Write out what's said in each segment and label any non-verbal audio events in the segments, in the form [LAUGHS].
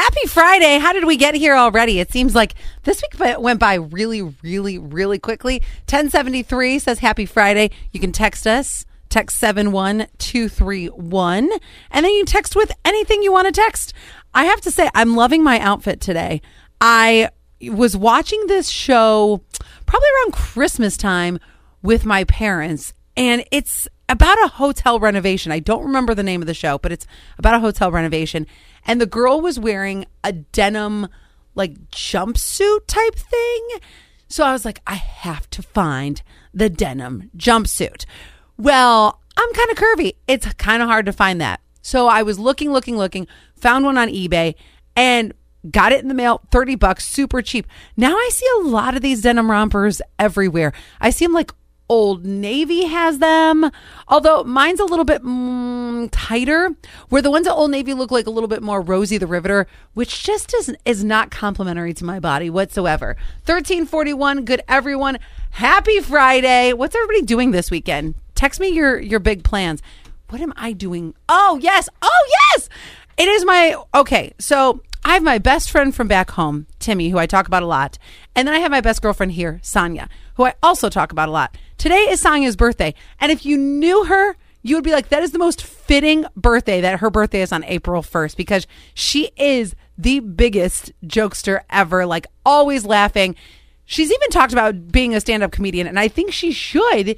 Happy Friday. How did we get here already? It seems like this week went by really, really, really quickly. 1073 says Happy Friday. You can text us, text 71231, and then you text with anything you want to text. I have to say, I'm loving my outfit today. I was watching this show probably around Christmas time with my parents, and it's about a hotel renovation. I don't remember the name of the show, but it's about a hotel renovation. And the girl was wearing a denim, like jumpsuit type thing. So I was like, I have to find the denim jumpsuit. Well, I'm kind of curvy. It's kind of hard to find that. So I was looking, looking, looking, found one on eBay and got it in the mail 30 bucks super cheap now i see a lot of these denim rompers everywhere i see them like Old Navy has them, although mine's a little bit mm, tighter. Where the ones at Old Navy look like a little bit more Rosie the Riveter, which just is, is not complimentary to my body whatsoever. 1341, good everyone. Happy Friday. What's everybody doing this weekend? Text me your, your big plans. What am I doing? Oh, yes. Oh, yes. It is my, okay. So I have my best friend from back home, Timmy, who I talk about a lot. And then I have my best girlfriend here, Sonia, who I also talk about a lot. Today is Sonya's birthday. And if you knew her, you would be like, that is the most fitting birthday that her birthday is on April 1st because she is the biggest jokester ever, like always laughing. She's even talked about being a stand up comedian, and I think she should.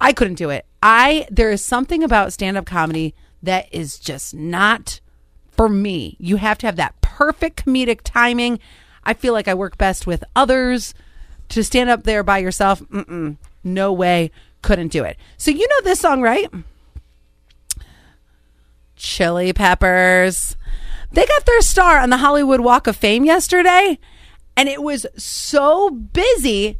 I couldn't do it. I, there is something about stand up comedy that is just not for me. You have to have that perfect comedic timing. I feel like I work best with others. To stand up there by yourself, mm-mm. No way. Couldn't do it. So you know this song, right? Chili Peppers. They got their star on the Hollywood Walk of Fame yesterday, and it was so busy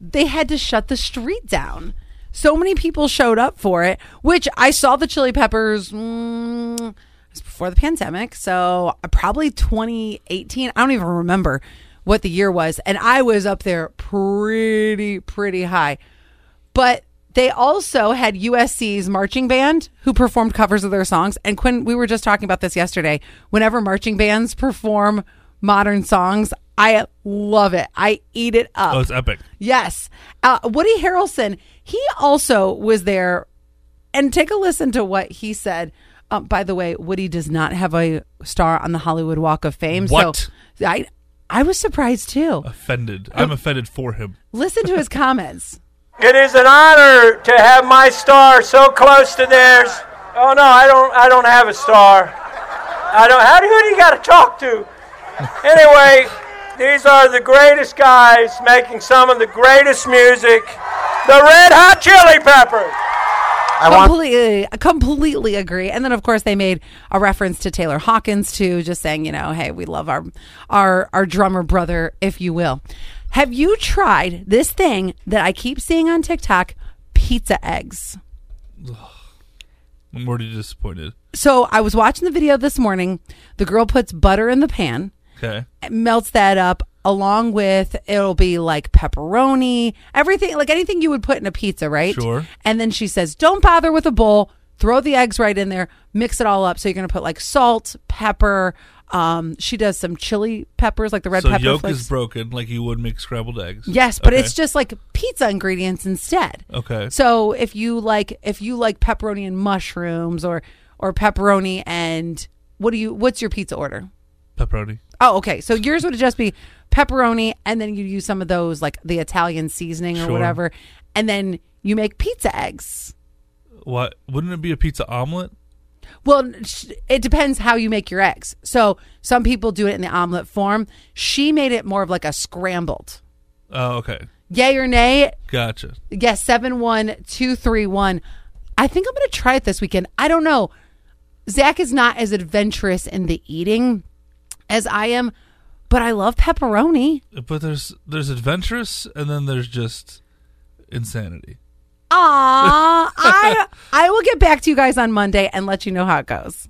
they had to shut the street down. So many people showed up for it, which I saw the Chili Peppers. Mm, before the pandemic, so probably 2018. I don't even remember what the year was, and I was up there pretty pretty high. But they also had USC's marching band who performed covers of their songs. And Quinn, we were just talking about this yesterday. Whenever marching bands perform modern songs, I love it. I eat it up. Oh, it's epic. Yes. Uh, Woody Harrelson, he also was there. And take a listen to what he said. Uh, by the way, Woody does not have a star on the Hollywood Walk of Fame. What? So I, I was surprised too. Offended. I'm offended for him. Listen to his [LAUGHS] comments. It is an honor to have my star so close to theirs. Oh no, I don't. I don't have a star. I don't. How do, who do you got to talk to? Anyway, these are the greatest guys making some of the greatest music. The Red Hot Chili Peppers. I completely, completely agree. And then, of course, they made a reference to Taylor Hawkins too, just saying, you know, hey, we love our our our drummer brother, if you will. Have you tried this thing that I keep seeing on TikTok? Pizza eggs. I'm already disappointed. So I was watching the video this morning. The girl puts butter in the pan, Okay. melts that up along with it'll be like pepperoni, everything like anything you would put in a pizza, right? Sure. And then she says, "Don't bother with a bowl. Throw the eggs right in there. Mix it all up. So you're going to put like salt, pepper, um, she does some chili peppers, like the red so pepper yolk flakes. is broken, like you would make scrambled eggs. Yes, but Okay. it's just like pizza ingredients instead. Okay. So if you like if you like pepperoni and mushrooms or or pepperoni and what do you what's your pizza order? pepperoni. Oh, okay. So yours would just be pepperoni and then you use some of those like the Italian seasoning or Sure. whatever and then you make pizza eggs. What wouldn't it be a pizza omelet? Well, it depends how you make your eggs. So some people do it in the omelet form. She made it more of like a scrambled. Oh, okay. Yay or nay? Gotcha. Yes, seven one two three one. I think I'm going to try it this weekend. I don't know. Zach is not as adventurous in the eating as I am, but I love pepperoni. But there's there's adventurous and then there's just insanity. Aw, [LAUGHS] I I will get back to you guys on Monday and let you know how it goes.